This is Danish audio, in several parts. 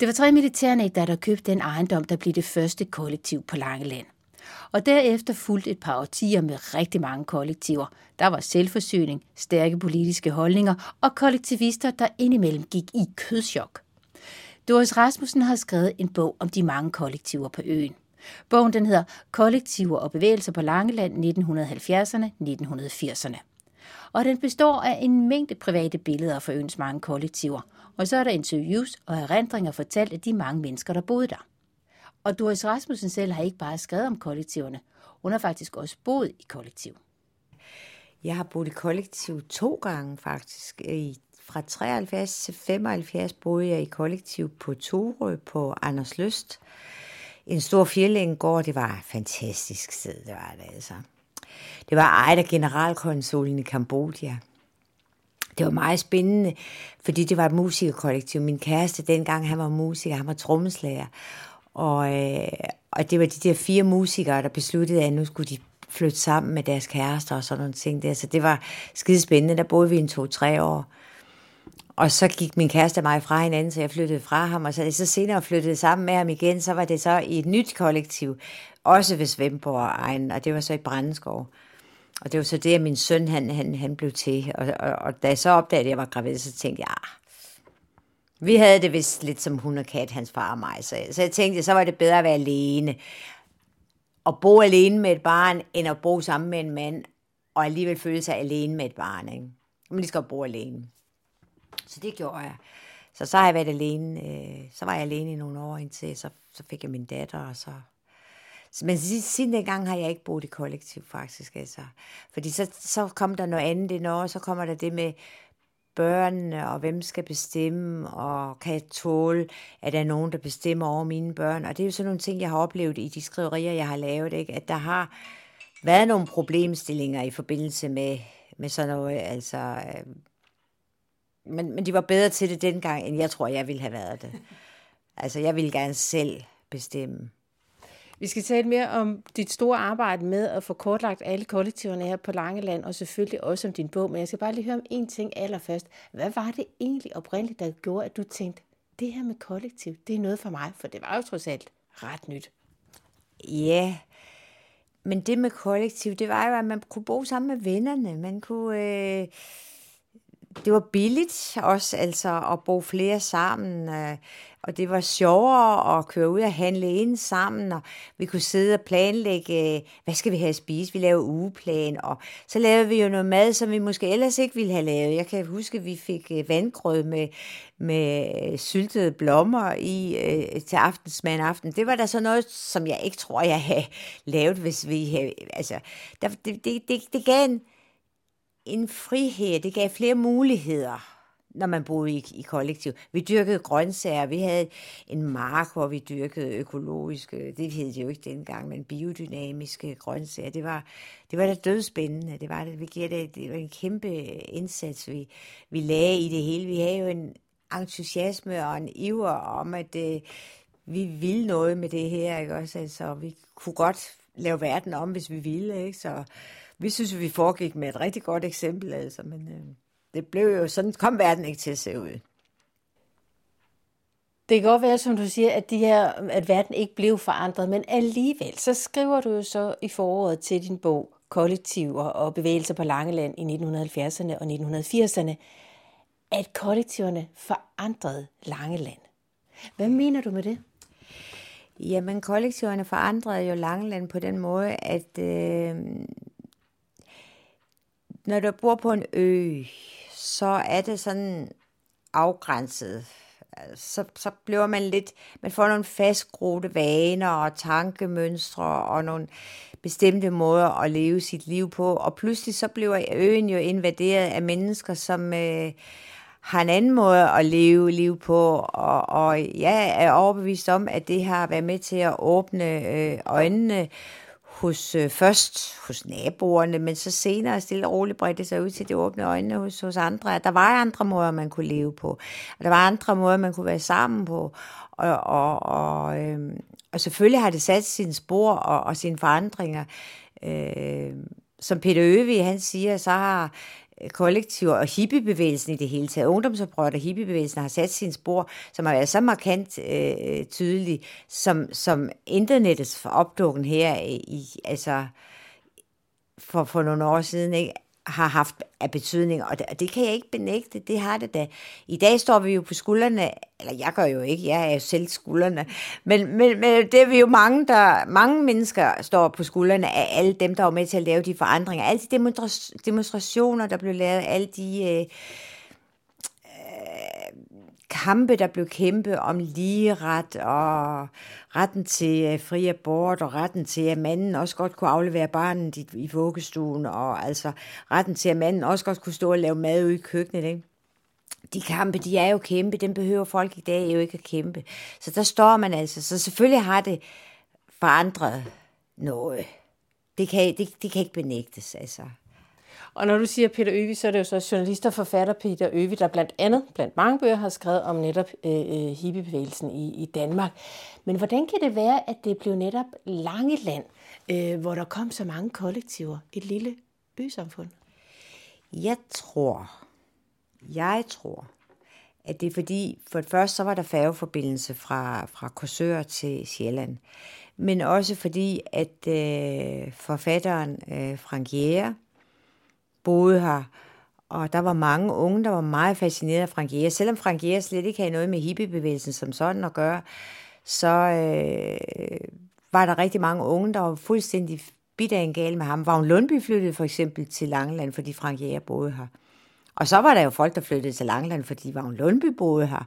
Det var tre militærnægter, der købte den ejendom, der blev det første kollektiv på Langeland. Og derefter fulgte et par årtier med rigtig mange kollektiver. Der var selvforsyning, stærke politiske holdninger og kollektivister, der indimellem gik i kødchok. Doris Rasmussen har skrevet en bog om de mange kollektiver på øen. Bogen den hedder Kollektiver og bevægelser på Langeland 1970'erne-1980'erne. Og den består af en mængde private billeder fra øens mange kollektiver. Og så er der interviews og erindringer fortalt af de mange mennesker, der boede der. Og Doris Rasmussen selv har ikke bare skrevet om kollektiverne. Hun har faktisk også boet i kollektiv. Jeg har boet i kollektiv to gange faktisk. I, fra 73 til 75 boede jeg i kollektiv på Torø på Anders Lyst. En stor går, det var et fantastisk sted, det var det altså. Det var ejet af generalkonsulen i Kambodja. Det var meget spændende, fordi det var et musikerkollektiv. Min kæreste dengang, han var musiker, han var trommeslager. Og, øh, og det var de der fire musikere, der besluttede, at nu skulle de flytte sammen med deres kærester og sådan nogle ting der. Så det var skide spændende. Der boede vi en to-tre år. Og så gik min kæreste og mig fra hinanden, så jeg flyttede fra ham, og så, så senere flyttede sammen med ham igen, så var det så i et nyt kollektiv, også ved Svendborg egen, og det var så i Brandeskov. Og det var så det, at min søn, han, han, han blev til. Og, og, og da jeg så opdagede, at jeg var gravid, så tænkte jeg, ah, vi havde det vist lidt som hun og kat, hans far og mig. Så, så jeg tænkte, så var det bedre at være alene. At bo alene med et barn, end at bo sammen med en mand, og alligevel føle sig alene med et barn. Ikke? Man lige skal bo alene. Så det gjorde jeg. Så så har jeg været alene. Øh, så var jeg alene i nogle år indtil, så, så fik jeg min datter, og så men siden dengang har jeg ikke boet i kollektiv, faktisk. Altså. Fordi så, så kom der noget andet ind over, så kommer der det med børnene, og hvem skal bestemme, og kan jeg tåle, at der er nogen, der bestemmer over mine børn. Og det er jo sådan nogle ting, jeg har oplevet i de skriverier, jeg har lavet, ikke? at der har været nogle problemstillinger i forbindelse med, med sådan noget, altså... Øh, men, men de var bedre til det dengang, end jeg tror, jeg ville have været det. Altså, jeg ville gerne selv bestemme. Vi skal tale mere om dit store arbejde med at få kortlagt alle kollektiverne her på Langeland, og selvfølgelig også om din bog. Men jeg skal bare lige høre om en ting allerførst. Hvad var det egentlig oprindeligt, der gjorde, at du tænkte, det her med kollektiv, det er noget for mig? For det var jo trods alt ret nyt. Ja, men det med kollektiv, det var jo, at man kunne bo sammen med vennerne. Man kunne... Øh det var billigt også, altså at bo flere sammen, øh, og det var sjovere at køre ud og handle ind sammen, og vi kunne sidde og planlægge, øh, hvad skal vi have at spise? Vi lavede ugeplan, og så lavede vi jo noget mad, som vi måske ellers ikke ville have lavet. Jeg kan huske, at vi fik øh, vandgrød med, med øh, syltede blommer i øh, til aftensmad aften. Det var da så noget, som jeg ikke tror, jeg havde lavet, hvis vi havde, altså, der, det, det, det, det gav en, en frihed, det gav flere muligheder, når man boede i, i kollektiv. Vi dyrkede grøntsager, vi havde en mark, hvor vi dyrkede økologiske, det hed det jo ikke dengang, men biodynamiske grøntsager. Det var, det var da dødspændende, det var det. Vi gjorde det, det var en kæmpe indsats, vi, vi lagde i det hele. Vi havde jo en entusiasme og en iver om, at øh, vi ville noget med det her, ikke også? Altså, vi kunne godt lave verden om, hvis vi ville, ikke? Så, vi synes, vi foregik med et rigtig godt eksempel, altså, men øh, det blev jo sådan, kom verden ikke til at se ud. Det kan godt være, som du siger, at, de her, at verden ikke blev forandret, men alligevel, så skriver du jo så i foråret til din bog Kollektiver og bevægelser på Langeland i 1970'erne og 1980'erne, at kollektiverne forandrede Langeland. Hvad mener du med det? Jamen, kollektiverne forandrede jo Langeland på den måde, at øh, når du bor på en ø, så er det sådan afgrænset. Så, så bliver man lidt, man får nogle fastgroede vaner og tankemønstre og nogle bestemte måder at leve sit liv på. Og pludselig så bliver øen jo invaderet af mennesker, som øh, har en anden måde at leve liv på. Og, og jeg er overbevist om, at det har været med til at åbne øh, øjnene hos øh, først hos naboerne, men så senere stille og roligt bredte sig ud til de åbne øjne hos, hos andre. Der var andre måder, man kunne leve på, og der var andre måder, man kunne være sammen på, og, og, og, øh, og selvfølgelig har det sat sine spor og, og sine forandringer. Øh, som Peter Øvig, han siger, så har kollektiver og hippiebevægelsen i det hele taget, ungdomsoprøret og hippiebevægelsen har sat sin spor, som har været så markant øh, tydelig, som, som internettets opdukken her i, altså for, for nogle år siden, ikke? Har haft af betydning, og det, og det kan jeg ikke benægte, det har det da. I dag står vi jo på skuldrene, eller jeg gør jo ikke, jeg er jo selv skuldrene, men, men, men det er vi jo mange, der, mange mennesker står på skuldrene af alle dem, der var med til at lave de forandringer, alle de demonstrationer, der blev lavet, alle de øh, kampe, der blev kæmpet om ligeret og retten til øh, fri abort og retten til, at manden også godt kunne aflevere barnet i, i vuggestuen og altså retten til, at manden også godt kunne stå og lave mad ude i køkkenet. Ikke? De kampe, de er jo kæmpe, den behøver folk i dag jo ikke at kæmpe. Så der står man altså. Så selvfølgelig har det forandret noget. Det kan, det, det kan ikke benægtes, altså. Og når du siger Peter Øvi, så er det jo så journalist og forfatter Peter Øvi, der blandt andet, blandt mange bøger, har skrevet om netop øh, øh, hippiebevægelsen i, i Danmark. Men hvordan kan det være, at det blev netop Langeland, øh, hvor der kom så mange kollektiver, et lille øsamfund? Jeg tror, jeg tror, at det er fordi, for det første så var der færgeforbindelse fra, fra Korsør til Sjælland, men også fordi, at øh, forfatteren øh, Frank Jæger, boede her, og der var mange unge, der var meget fascineret af Frank Jæger. Selvom Frank Jæger slet ikke havde noget med hippiebevægelsen som sådan at gøre, så øh, var der rigtig mange unge, der var fuldstændig bidt af en gal med ham. Vagn Lundby flyttede for eksempel til Langeland, fordi Frank Jæger boede her. Og så var der jo folk, der flyttede til Langeland, fordi Vagn Lundby boede her.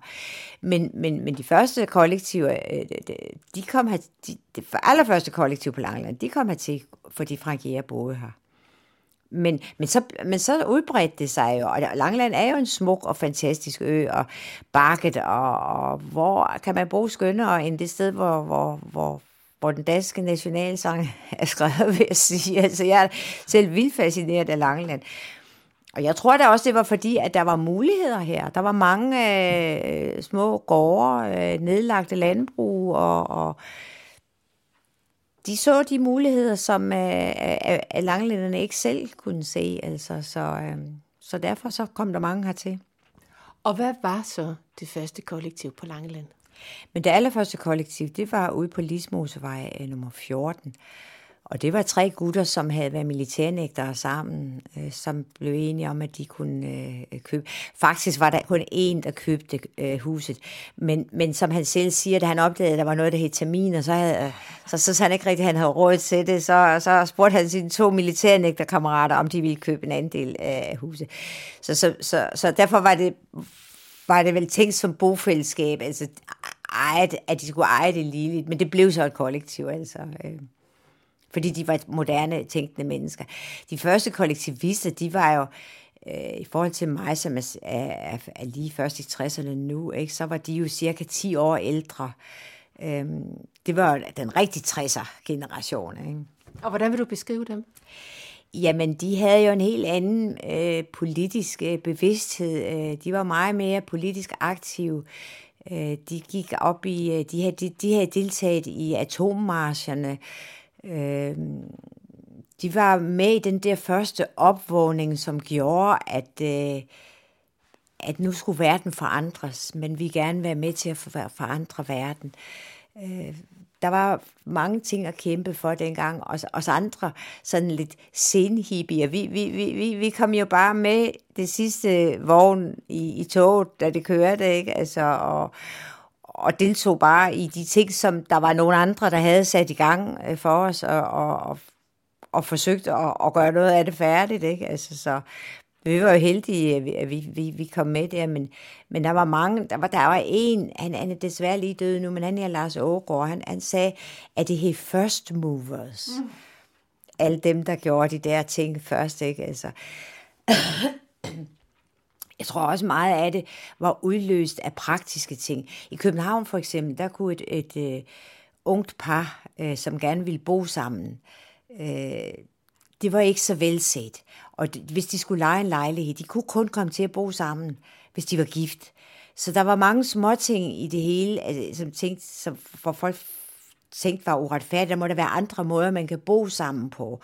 Men, men, men de første kollektiver, øh, de kom her, de, de allerførste kollektiv på Langeland, de kom her til, fordi Frank Jæger boede her. Men, men, så, men så udbredte det sig jo, og Langland er jo en smuk og fantastisk ø, og bakket, og, og hvor kan man bo skønnere end det sted, hvor, hvor, hvor, hvor den danske nationalsang er skrevet, vil jeg sige. Altså, jeg er selv vildt fascineret af Langland. Og jeg tror da også, det var fordi, at der var muligheder her. Der var mange øh, små gårde, øh, nedlagte landbrug, og, og de så de muligheder, som øh, øh, langlænderne ikke selv kunne se. Altså, så, øh, så derfor så kom der mange hertil. Og hvad var så det første kollektiv på Langeland? Men det allerførste kollektiv, det var ude på Lismosevej øh, nummer 14. Og det var tre gutter, som havde været militærnægtere sammen, øh, som blev enige om, at de kunne øh, købe. Faktisk var der kun én, der købte øh, huset. Men, men som han selv siger, da han opdagede, at der var noget, der hed termin, så, havde, øh, så, så, så han ikke rigtig, at han havde råd til det. Så, så spurgte han sine to militærnægterkammerater, om de ville købe en anden del af huset. Så, så, så, så derfor var det, var det vel tænkt som bofællesskab, altså ejet, at de skulle eje det ligeligt, men det blev så et kollektiv, altså. Øh fordi de var moderne, tænkende mennesker. De første kollektivister, de var jo, øh, i forhold til mig, som er, er, er lige først i 60'erne nu, ikke, så var de jo cirka 10 år ældre. Øh, det var den rigtige 60'er-generation. Ikke? Og hvordan vil du beskrive dem? Jamen, de havde jo en helt anden øh, politisk øh, bevidsthed. Øh, de var meget mere politisk aktive. Øh, de gik op i, øh, de havde, de, de havde deltaget i atommarscherne. Øh, de var med i den der første opvågning, som gjorde, at, øh, at nu skulle verden forandres, men vi gerne være med til at forandre verden. Øh, der var mange ting at kæmpe for dengang, og os andre sådan lidt senhippier. Vi, vi, vi, vi kom jo bare med det sidste vogn i, i toget, da det kørte, ikke? Altså, og, og deltog bare i de ting, som der var nogle andre, der havde sat i gang øh, for os, og, og, og, og forsøgt at, at gøre noget af det færdigt. Ikke? Altså, så vi var jo heldige, at vi, vi, vi kom med der, men, men der var mange, der var, der var en, han, han er desværre lige død nu, men han er Lars Ågaard, han, han sagde, at det hed first movers. Mm. Alle dem, der gjorde de der ting først, ikke? Altså, jeg tror også meget af det var udløst af praktiske ting. I København for eksempel, der kunne et, et, et ungt par, øh, som gerne ville bo sammen, øh, det var ikke så velset. Og hvis de skulle lege en lejlighed, de kunne kun komme til at bo sammen, hvis de var gift. Så der var mange små ting i det hele, øh, som tænkte, som for folk tænkte var uretfærdigt. Der må der være andre måder, man kan bo sammen på.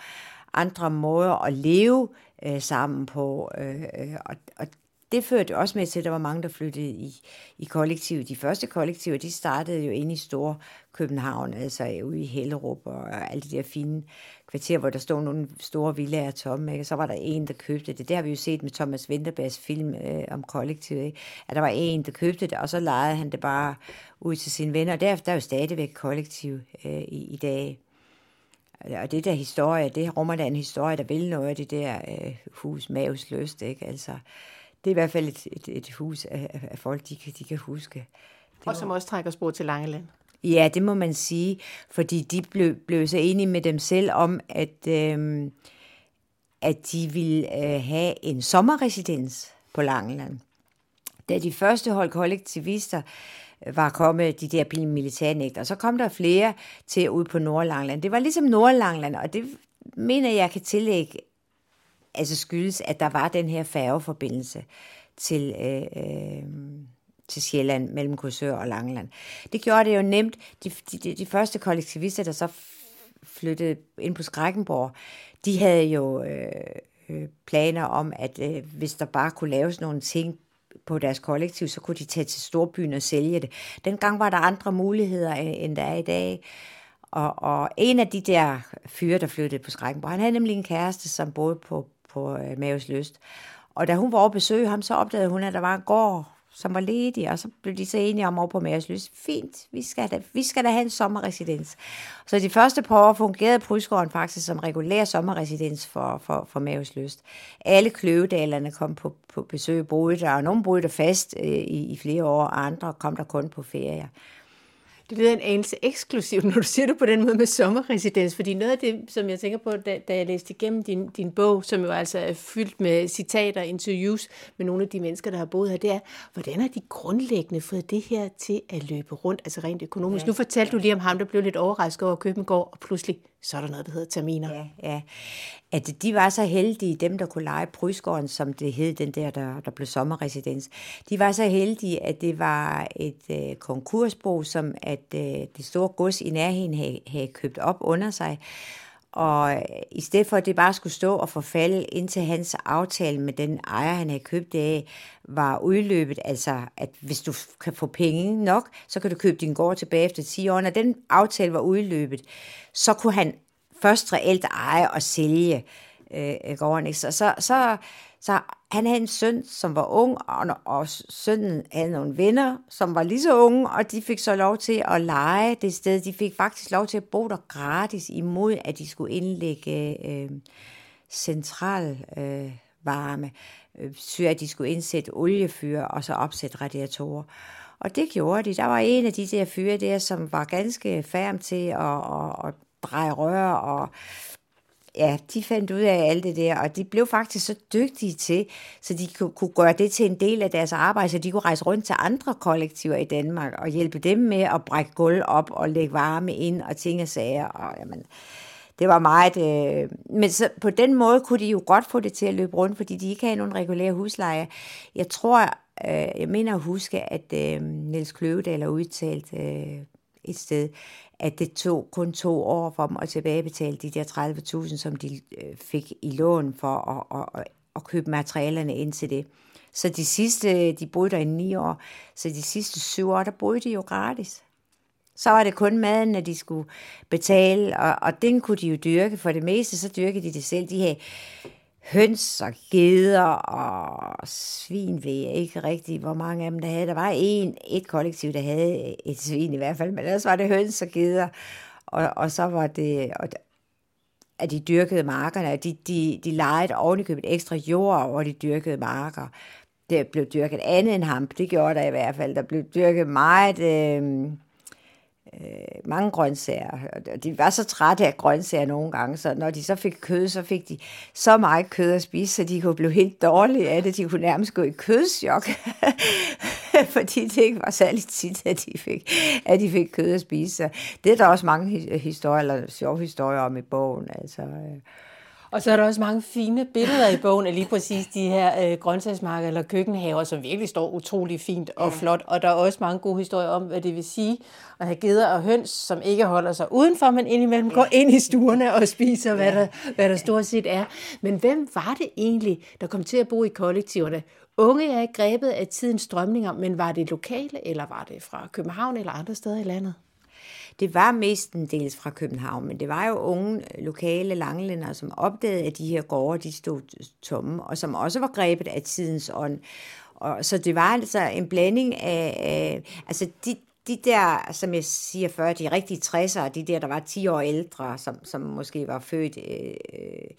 Andre måder at leve øh, sammen på. Øh, øh, og, og det førte også med til, at der var mange, der flyttede i, i kollektiv. De første kollektiver, de startede jo inde i Store København, altså ude i Hellerup og alle de der fine kvarterer, hvor der stod nogle store villager tomme. Ikke? Så var der en, der købte det. Det har vi jo set med Thomas Winterbergs film øh, om kollektivet. Ikke? At der var en, der købte det, og så lejede han det bare ud til sine venner. Og der, der er jo stadigvæk kollektiv øh, i, i dag. Og det der historie, det rummer da en historie, der vil noget af det der øh, hus Mavs Løst, ikke? Altså, det er i hvert fald et, et, et hus af, af folk, de kan, de kan huske. Det og som også trækker spor til Langeland. Ja, det må man sige, fordi de blev, blev så enige med dem selv om, at, øh, at de ville øh, have en sommerresidens på Langeland. Da de første hold kollektivister var kommet, de der militærnægter, så kom der flere til ud på Nordlangland. Det var ligesom Nordlangland, og det mener jeg kan tillægge, altså skyldes, at der var den her færgeforbindelse til, øh, øh, til Sjælland mellem Korsør og Langeland. Det gjorde det jo nemt. De, de, de første kollektivister, der så flyttede ind på Skrækkenborg, de havde jo øh, øh, planer om, at øh, hvis der bare kunne laves nogle ting på deres kollektiv, så kunne de tage til storbyen og sælge det. Dengang var der andre muligheder, øh, end der er i dag. Og, og en af de der fyre, der flyttede på Skrækkenborg, han havde nemlig en kæreste, som boede på, på øh, Maves Lyst. Og da hun var over at besøge ham, så opdagede hun, at der var en gård som var ledig, og så blev de så enige om over på Mærkesløs. Fint, vi skal, da, vi skal da have en sommerresidens. Så de første par år fungerede Prysgården faktisk som regulær sommerresidens for, for, for Mavesløst. Alle kløvedalerne kom på, på besøg, boede der, og nogle boede der fast øh, i, i flere år, og andre kom der kun på ferie. Det lyder en anelse eksklusivt, når du siger det på den måde med sommerresidens, fordi noget af det, som jeg tænker på, da, da jeg læste igennem din, din bog, som jo altså er fyldt med citater og interviews med nogle af de mennesker, der har boet her, det er, hvordan har de grundlæggende fået det her til at løbe rundt, altså rent økonomisk? Ja, nu fortalte du lige om ham, der blev lidt overrasket over at købe en gård, og pludselig så er der noget, der hedder terminer. Ja, ja. At de var så heldige, dem der kunne lege Prysgården, som det hed, den der, der, der blev sommerresidens. De var så heldige, at det var et øh, konkursbo, som at øh, det store gods i nærheden havde, havde købt op under sig. Og i stedet for, at det bare skulle stå og forfalde, indtil hans aftale med den ejer, han havde købt det af, var udløbet, altså at hvis du kan få penge nok, så kan du købe din gård tilbage efter 10 år. Når den aftale var udløbet, så kunne han først reelt eje og sælge øh, gården. Ikke? Så, så, så, så han havde en søn, som var ung, og, og sønnen havde nogle venner, som var lige så unge, og de fik så lov til at lege det sted. De fik faktisk lov til at bo der gratis, imod at de skulle indlægge øh, central øh, varme, øh, at de skulle indsætte oliefyr og så opsætte radiatorer. Og det gjorde de. Der var en af de der fyre der, som var ganske færm til at, at, at dreje rør og ja, de fandt ud af alt det der, og de blev faktisk så dygtige til, så de kunne, kunne gøre det til en del af deres arbejde, så de kunne rejse rundt til andre kollektiver i Danmark og hjælpe dem med at brække gulv op og lægge varme ind og ting og sager. Og, jamen, det var meget... Øh, men så, på den måde kunne de jo godt få det til at løbe rundt, fordi de ikke havde nogen regulære husleje. Jeg tror, øh, jeg mener at huske, at øh, Niels Kløvedal har udtalt øh, et sted, at det tog kun to år for dem at tilbagebetale de der 30.000, som de øh, fik i lån for at, at, at købe materialerne ind til det. Så de sidste, de boede der i ni år, så de sidste syv år, der boede de jo gratis. Så var det kun maden, at de skulle betale, og, og den kunne de jo dyrke. For det meste, så dyrkede de det selv. De havde høns og geder og svin ved jeg ikke rigtigt, hvor mange af dem der havde. Der var en, et kollektiv, der havde et svin i hvert fald, men ellers var det høns og geder. Og, og så var det, og, at de dyrkede markerne, de, de, de lejede ovenikøbet ekstra jord over de dyrkede marker. Det blev dyrket andet end ham, det gjorde der i hvert fald. Der blev dyrket meget... Øh, øh, mange grøntsager. Og de var så trætte af grøntsager nogle gange, så når de så fik kød, så fik de så meget kød at spise, så de kunne blive helt dårlige af det. De kunne nærmest gå i kødschok, fordi det ikke var særlig tit, at de fik, at de fik kød at spise. Så det er der også mange historier, eller sjove historier om i bogen. Altså, øh. Og så er der også mange fine billeder i bogen af lige præcis de her øh, grøntsagsmarker eller køkkenhaver, som virkelig står utrolig fint og ja. flot. Og der er også mange gode historier om, hvad det vil sige at have geder og høns, som ikke holder sig udenfor, men indimellem går ind i stuerne og spiser, hvad, der, hvad der stort set er. Men hvem var det egentlig, der kom til at bo i kollektiverne? Unge er grebet af tidens strømninger, men var det lokale, eller var det fra København eller andre steder i landet? Det var mestendels fra København, men det var jo unge øh, lokale langlænder, som opdagede, at de her gårde de stod øh, tomme, og som også var grebet af tidens ånd. Og, så det var altså en blanding af, af altså de, de der, som jeg siger før, de rigtige 60'ere, de der, der var 10 år ældre, som, som måske var født øh, øh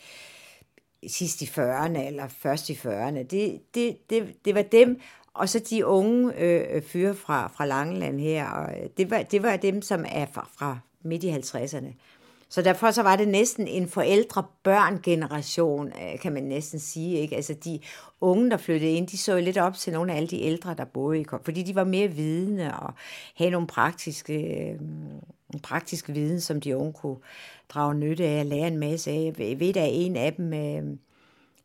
sidst i 40'erne eller først i 40'erne, det, det, det, det var dem, og så de unge øh, øh, fyre fra, fra Langeland her, og øh, det var, det var dem, som er fra, fra midt i 50'erne. Så derfor så var det næsten en forældre-børn-generation, øh, kan man næsten sige. Ikke? Altså de unge, der flyttede ind, de så lidt op til nogle af alle de ældre, der boede i fordi de var mere vidende og havde nogle praktiske, øh, en praktisk viden, som de unge kunne drage nytte af og lære en masse af. Jeg ved, der er en af dem... Øh,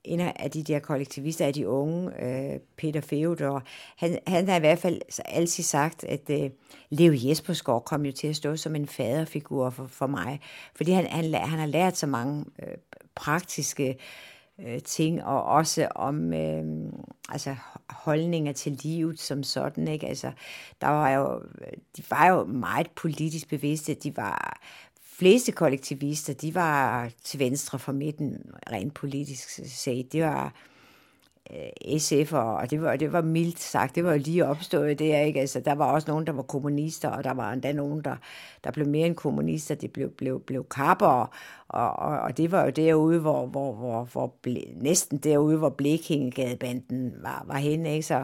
en af de der kollektivister af de unge, øh, Peter Feodor, han, han har i hvert fald altid sagt, at øh, Leo Jespersgaard kom jo til at stå som en faderfigur for, for mig, fordi han, han, han har lært så mange øh, praktiske øh, ting, og også om øh, altså holdninger til livet som sådan. Ikke? Altså, der var jo, de var jo meget politisk bevidste, de var fleste kollektivister, de var til venstre for midten, rent politisk set. Det var øh, SF'er, og det var, det var mildt sagt, det var lige opstået der, ikke? Altså, der var også nogen, der var kommunister, og der var endda nogen, der, der blev mere end kommunister, de blev, blev, blev kapper, og, og, og, det var jo derude, hvor, hvor, hvor, hvor ble, næsten derude, hvor Blekingegadebanden var, var henne, ikke? Så,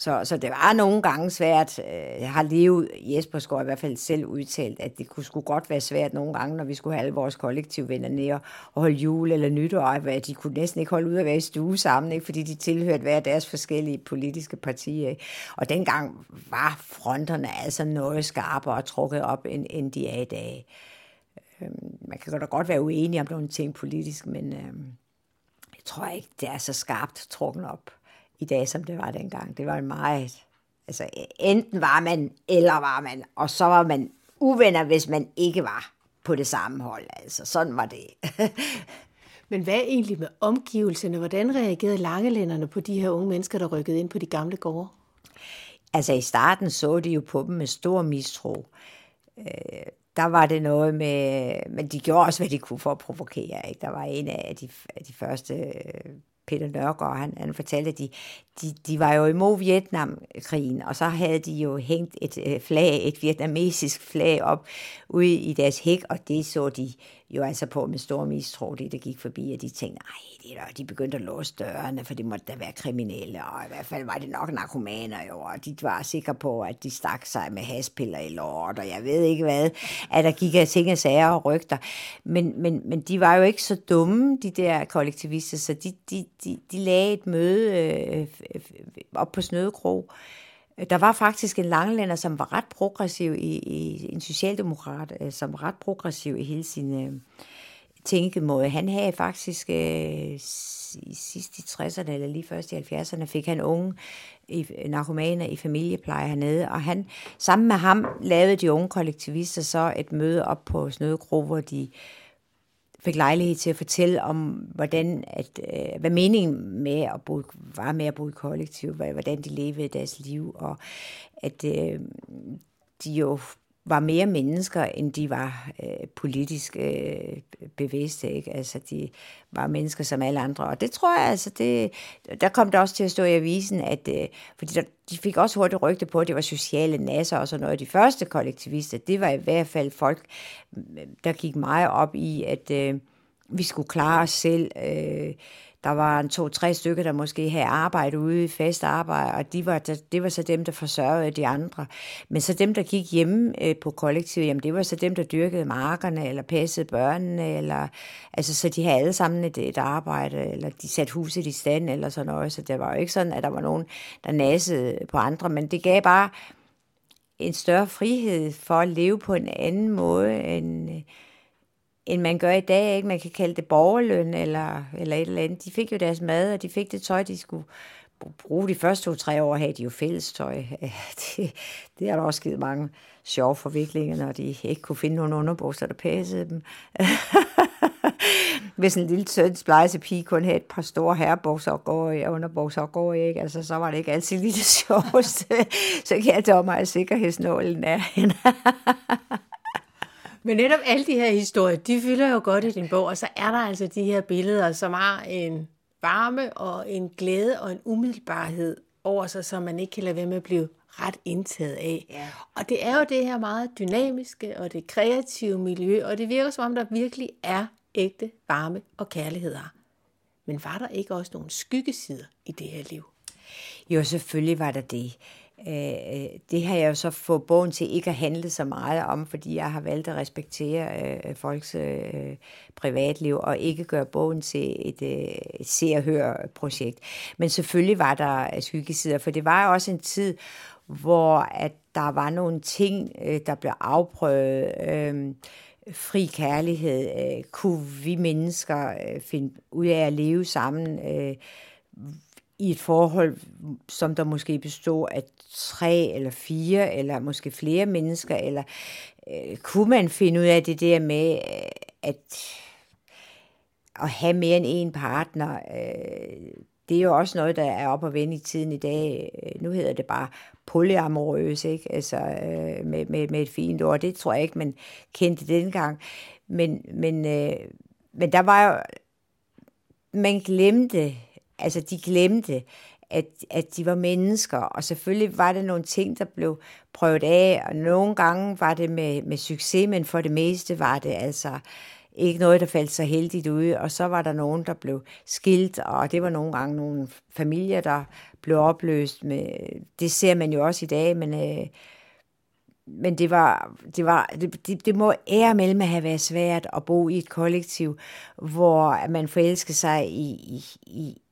så, så det var nogle gange svært. Øh, jeg har levet, Jesper Skov i hvert fald selv udtalt, at det kunne skulle godt være svært nogle gange, når vi skulle have alle vores kollektivvenner ned og holde jul eller nytår, at de kunne næsten ikke holde ud at være i stue sammen, ikke? fordi de tilhørte hver deres forskellige politiske partier. Ikke? Og dengang var fronterne altså noget skarpere og trukket op, end, end de er i dag. Øhm, man kan godt være uenig om nogle ting politisk, men øh, jeg tror ikke, det er så skarpt trukket op i dag, som det var dengang. Det var en meget... Altså, enten var man, eller var man, og så var man uvenner, hvis man ikke var på det samme hold. Altså, sådan var det. Men hvad egentlig med omgivelserne? Hvordan reagerede langelænderne på de her unge mennesker, der rykkede ind på de gamle gårde? Altså i starten så de jo på dem med stor mistro. Øh, der var det noget med, men de gjorde også, hvad de kunne for at provokere. Ikke? Der var en af de, af de første Peter Nørgaard, han, han fortalte, at de, de, de var jo imod Vietnamkrigen, og så havde de jo hængt et øh, flag, et vietnamesisk flag op ude i deres hæk, og det så de jo altså på med stor mistro, det der gik forbi, og de tænkte, nej, det der, de begyndte at låse dørene, for det måtte da være kriminelle, og i hvert fald var det nok narkomaner jo, og de var sikre på, at de stak sig med haspiller i lort, og jeg ved ikke hvad, at der gik af ting og sager og rygter. Men, men, men de var jo ikke så dumme, de der kollektivister, så de, de, de, de lagde et møde øh, op på Snødekro, der var faktisk en langlænder, som var ret progressiv i, i en socialdemokrat, øh, som var ret progressiv i hele sin øh, tænkemåde. Han havde faktisk øh, sidst i 60'erne eller lige først i 70'erne fik han unge i, narkomaner i familiepleje hernede, og han sammen med ham lavede de unge kollektivister så et møde op på Snødekro, hvor de øh, fik lejlighed til at fortælle om, hvordan at, øh, hvad meningen med at bo, var med at bo i kollektiv, hvordan de levede deres liv, og at øh, de jo var mere mennesker, end de var øh, politisk øh, bevidste. Ikke? Altså, de var mennesker som alle andre. Og det tror jeg, altså, det, der kom der også til at stå i avisen, at, øh, fordi der, de fik også hurtigt rygte på, at det var sociale nasser og sådan noget. De første kollektivister, det var i hvert fald folk, øh, der gik meget op i, at øh, vi skulle klare os selv. Øh, der var en to-tre stykker, der måske havde arbejde ude i fast arbejde, og de var, det var så dem, der forsørgede de andre. Men så dem, der gik hjemme øh, på kollektivet, jamen det var så dem, der dyrkede markerne, eller passede børnene, eller, altså så de havde alle sammen et, et arbejde, eller de satte huset i stand, eller sådan noget. Så det var jo ikke sådan, at der var nogen, der nassede på andre, men det gav bare en større frihed for at leve på en anden måde, end, end man gør i dag. Ikke? Man kan kalde det borgerløn eller, eller et eller andet. De fik jo deres mad, og de fik det tøj, de skulle bruge de første to-tre år, havde de jo fælles tøj. Det, det har der også givet mange sjove forviklinger, når de ikke kunne finde nogen underbukser, der passede dem. Hvis en lille søns pige kun havde et par store herrebukser og går i, underbukser og går i, ikke? Altså, så var det ikke altid lige det sjoveste. så kan jeg dog mig, at sikkerhedsnålen er. Men netop alle de her historier, de fylder jo godt i din bog, og så er der altså de her billeder, som har en varme og en glæde og en umiddelbarhed over sig, som man ikke kan lade være med at blive ret indtaget af. Ja. Og det er jo det her meget dynamiske og det kreative miljø, og det virker som om, der virkelig er ægte varme og kærlighed. Men var der ikke også nogle skyggesider i det her liv? Jo, selvfølgelig var der det. Øh, øh, det har jeg jo så fået bogen til ikke at handle så meget om, fordi jeg har valgt at respektere øh, folks øh, privatliv og ikke gøre bogen til et, øh, et se- og hør-projekt. Men selvfølgelig var der skyggesider, for det var også en tid, hvor at der var nogle ting, øh, der blev afprøvet. Øh, fri kærlighed. Øh, kunne vi mennesker øh, finde ud af at leve sammen? Øh, i et forhold, som der måske består af tre eller fire, eller måske flere mennesker, eller øh, kunne man finde ud af det der med, øh, at at have mere end en partner, øh, det er jo også noget, der er op og vende i tiden i dag. Øh, nu hedder det bare polyamorøs, ikke? Altså, øh, med, med, med et fint ord. Det tror jeg ikke, man kendte dengang. Men, men, øh, men der var jo, man glemte altså de glemte, at, at de var mennesker, og selvfølgelig var der nogle ting, der blev prøvet af, og nogle gange var det med, med succes, men for det meste var det altså ikke noget, der faldt så heldigt ud, og så var der nogen, der blev skilt, og det var nogle gange nogle familier, der blev opløst. Med, det ser man jo også i dag, men, øh, men det var, det var, det, det, det må ære mellem at have været svært at bo i et kollektiv, hvor man forelsker sig i, i, i,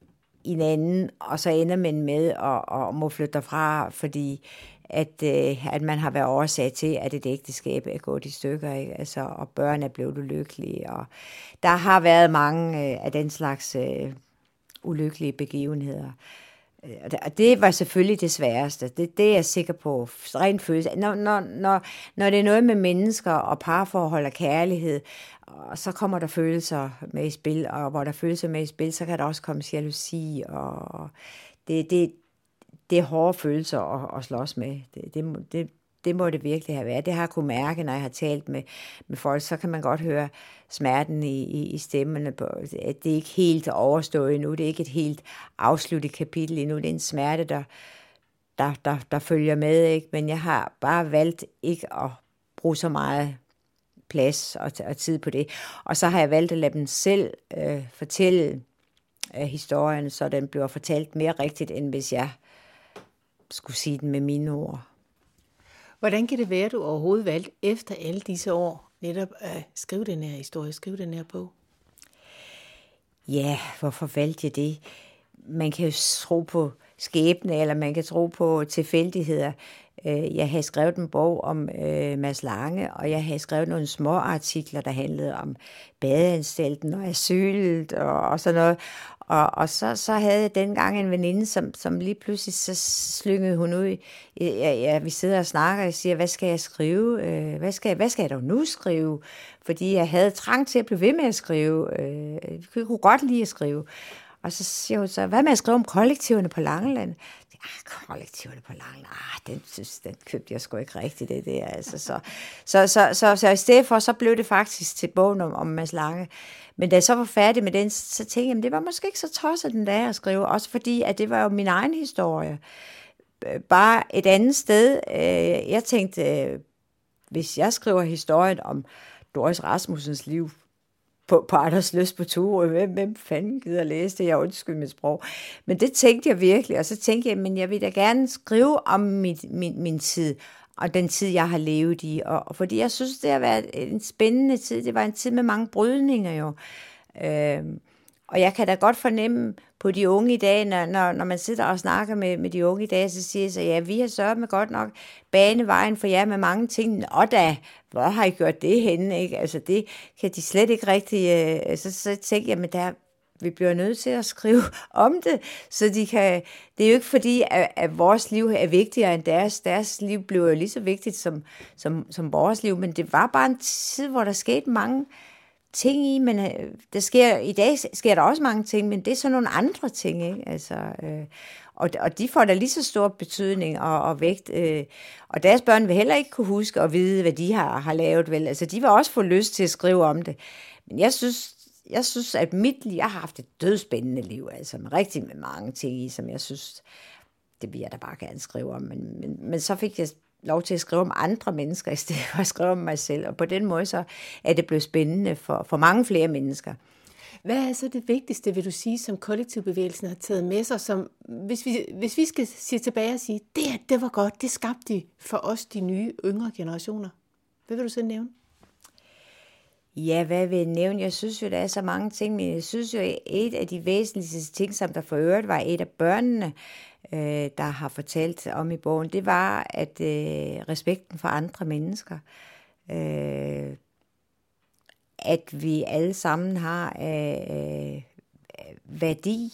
en anden, og så ender man med at, at må flytte derfra, fordi at, øh, at man har været årsag til, at et ægteskab er gået i stykker, ikke? Altså, og børn er blevet ulykkelige. Og der har været mange øh, af den slags øh, ulykkelige begivenheder. Øh, og det var selvfølgelig det sværeste. Det, det er jeg sikker på. Rent følelse. Når, når, når, når det er noget med mennesker og parforhold og kærlighed, og så kommer der følelser med i spil, og hvor der følelser med i spil, så kan der også komme jalousi, og det, det, det er hårde følelser at, at slås med. Det, det, det, det må det virkelig have været. Det har jeg kunne mærke, når jeg har talt med, med folk, så kan man godt høre smerten i, i, i stemmerne, på, at det er ikke helt overstået endnu, det er ikke et helt afsluttet kapitel endnu, det er en smerte, der, der, der, der følger med, ikke? men jeg har bare valgt ikke at bruge så meget plads og, og tid på det. Og så har jeg valgt at lade dem selv øh, fortælle øh, historien, så den bliver fortalt mere rigtigt, end hvis jeg skulle sige den med mine ord. Hvordan kan det være, at du overhovedet valgte efter alle disse år netop at skrive den her historie, skrive den her bog? Ja, hvorfor valgte jeg det? Man kan jo tro på skæbne, eller man kan tro på tilfældigheder. Øh, jeg havde skrevet en bog om øh, Mads Lange, og jeg havde skrevet nogle små artikler, der handlede om badeanstalten og asylet og, og sådan noget. Og, og så, så havde jeg dengang en veninde, som, som lige pludselig så slyngede hun ud. Ja, ja, vi sidder og snakker, og jeg siger, hvad skal jeg skrive? Øh, hvad, skal, hvad skal jeg dog nu skrive? Fordi jeg havde trang til at blive ved med at skrive. Øh, jeg kunne godt lide at skrive. Og så siger hun så, hvad med at skrive om kollektiverne på Langeland? Ah, kollektiverne på Langeland, ah, den, synes, den købte jeg sgu ikke rigtigt, det der. Altså, så, så, så, så, så, i stedet for, så blev det faktisk til bogen om, om Mads Lange. Men da jeg så var færdig med den, så tænkte jeg, det var måske ikke så tosset den der at skrive, også fordi, at det var jo min egen historie. Bare et andet sted. Øh, jeg tænkte, hvis jeg skriver historien om Doris Rasmussens liv på, på Anders Løs på tur, hvem, hvem fanden gider læse det? Jeg undskyld mit sprog. Men det tænkte jeg virkelig, og så tænkte jeg, men jeg vil da gerne skrive om mit, min, min tid, og den tid, jeg har levet i. Og, og fordi jeg synes, det har været en spændende tid. Det var en tid med mange brydninger jo. Øh, og jeg kan da godt fornemme på de unge i dag, når, når, når man sidder og snakker med, med de unge i dag, så siger så, ja, vi har sørget med godt nok banevejen for jer med mange ting. Og da, hvor har I gjort det henne? Ikke? Altså, det kan de slet ikke rigtig... Øh, så, så tænker jeg, men der, vi bliver nødt til at skrive om det, så de kan... Det er jo ikke fordi, at, at vores liv er vigtigere end deres. Deres liv bliver jo lige så vigtigt som, som, som vores liv, men det var bare en tid, hvor der skete mange ting i, men øh, der sker, i dag sker der også mange ting, men det er så nogle andre ting, ikke? Altså, øh, og, og de får da lige så stor betydning og, og vægt. Øh, og deres børn vil heller ikke kunne huske og vide, hvad de har, har lavet. Vel? Altså, de vil også få lyst til at skrive om det. Men jeg synes, jeg synes, at mit liv, jeg har haft et dødspændende liv, altså med rigtig med mange ting i, som jeg synes, det vil jeg da bare gerne skrive om. Men, men, men så fik jeg lov til at skrive om andre mennesker, i stedet for at skrive om mig selv. Og på den måde så er det blevet spændende for, for mange flere mennesker. Hvad er så det vigtigste, vil du sige, som kollektivbevægelsen har taget med sig, som, hvis, vi, hvis vi skal sige tilbage og sige, det, det var godt, det skabte de for os, de nye, yngre generationer. Hvad vil du så nævne? Ja, hvad vil jeg nævne? Jeg synes jo, der er så mange ting, men jeg synes jo, et af de væsentligste ting, som der for øvrigt var et af børnene, øh, der har fortalt om i bogen, det var, at øh, respekten for andre mennesker, øh, at vi alle sammen har øh, øh, værdi,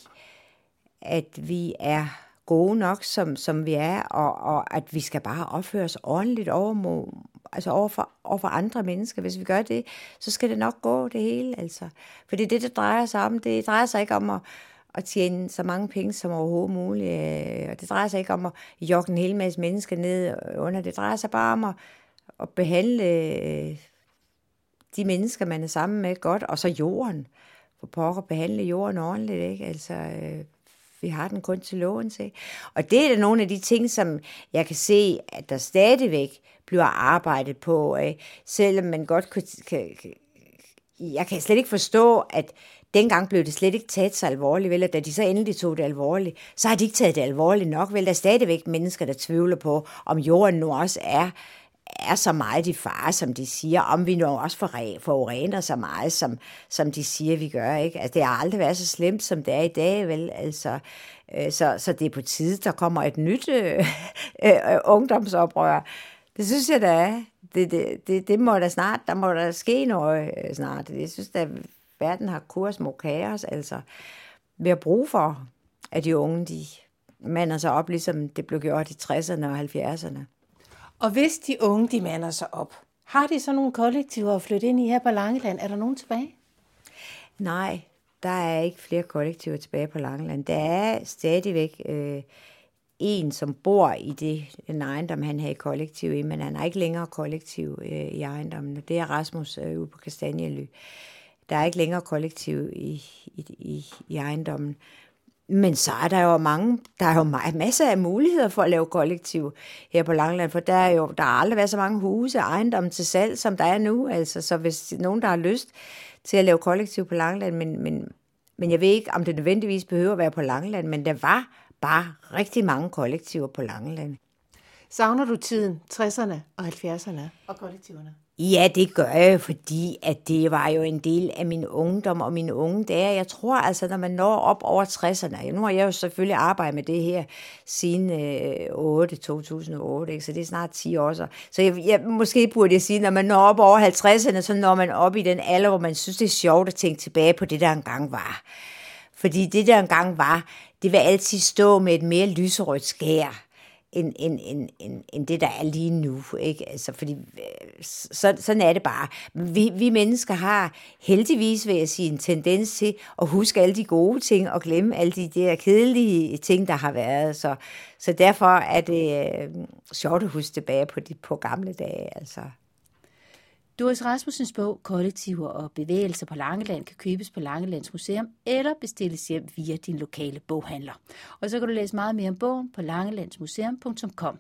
at vi er gode nok, som, som vi er, og, og at vi skal bare opføre os ordentligt over, mod, altså over, for, over for andre mennesker. Hvis vi gør det, så skal det nok gå det hele. Altså. For det er det, det drejer sig om. Det drejer sig ikke om at, at tjene så mange penge som overhovedet muligt. Øh, og det drejer sig ikke om at jogge en hel masse mennesker ned under. Det drejer sig bare om at, at behandle øh, de mennesker, man er sammen med godt, og så jorden. For pokker behandle jorden ordentligt, ikke? Altså, øh, vi har den kun til lån til. Og det er da nogle af de ting, som jeg kan se, at der stadigvæk bliver arbejdet på. Ikke? Selvom man godt kan, kan, kan jeg kan slet ikke forstå, at dengang blev det slet ikke taget så alvorligt, vel, og da de så endelig tog det alvorligt, så har de ikke taget det alvorligt nok, vel, der er stadigvæk mennesker, der tvivler på, om jorden nu også er er så meget i fare, som de siger, om vi nu også forurener så meget, som, som de siger, vi gør. Ikke? Altså, det har aldrig været så slemt, som det er i dag, vel? Altså, øh, så, så det er på tide, der kommer et nyt øh, øh, øh, ungdomsoprør. Det synes jeg, der er. Det, det, det, det må der snart, der må der ske noget øh, snart. Jeg synes, der verden har kurs mod kaos, altså. Vi har brug for, at de unge, de mander sig op, ligesom det blev gjort i 60'erne og 70'erne. Og hvis de unge, de mander sig op, har de så nogle kollektiver at flytte ind i her på Langeland? Er der nogen tilbage? Nej, der er ikke flere kollektiver tilbage på Langeland. Der er stadigvæk øh, en, som bor i det, den ejendom, han havde kollektiv i, men han har ikke længere kollektiv øh, i ejendommen. Det er Rasmus øh, ude på Kastanjely. Der er ikke længere kollektiv i, i, i, i ejendommen. Men så er der jo mange, der er jo masser af muligheder for at lave kollektiv her på Langland, for der er jo der har aldrig været så mange huse og ejendomme til salg, som der er nu. Altså, så hvis nogen, der har lyst til at lave kollektiv på Langland, men, men, men jeg ved ikke, om det nødvendigvis behøver at være på Langland, men der var bare rigtig mange kollektiver på Langeland. Savner du tiden, 60'erne og 70'erne og kollektiverne? Ja, det gør jeg, fordi at det var jo en del af min ungdom og mine unge dage. Jeg tror altså, når man når op over 60'erne, nu har jeg jo selvfølgelig arbejdet med det her siden øh, 8, 2008, ikke? så det er snart 10 år så. Så jeg, jeg, måske burde jeg sige, når man når op over 50'erne, så når man op i den alder, hvor man synes, det er sjovt at tænke tilbage på det, der engang var. Fordi det, der engang var, det vil altid stå med et mere lyserødt skær end, end, end, end, end det, der er lige nu. Ikke? Altså, fordi øh, så, sådan er det bare. Vi, vi mennesker har heldigvis, vil jeg sige, en tendens til at huske alle de gode ting og glemme alle de der kedelige ting, der har været. Så, så derfor er det øh, sjovt at huske tilbage på de på gamle dage. Altså. Doris Rasmussens bog Kollektiver og bevægelser på Langeland kan købes på Langelands Museum eller bestilles hjem via din lokale boghandler. Og så kan du læse meget mere om bogen på langelandsmuseum.com.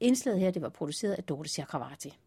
Indslaget her det var produceret af Dorte Chakravarti.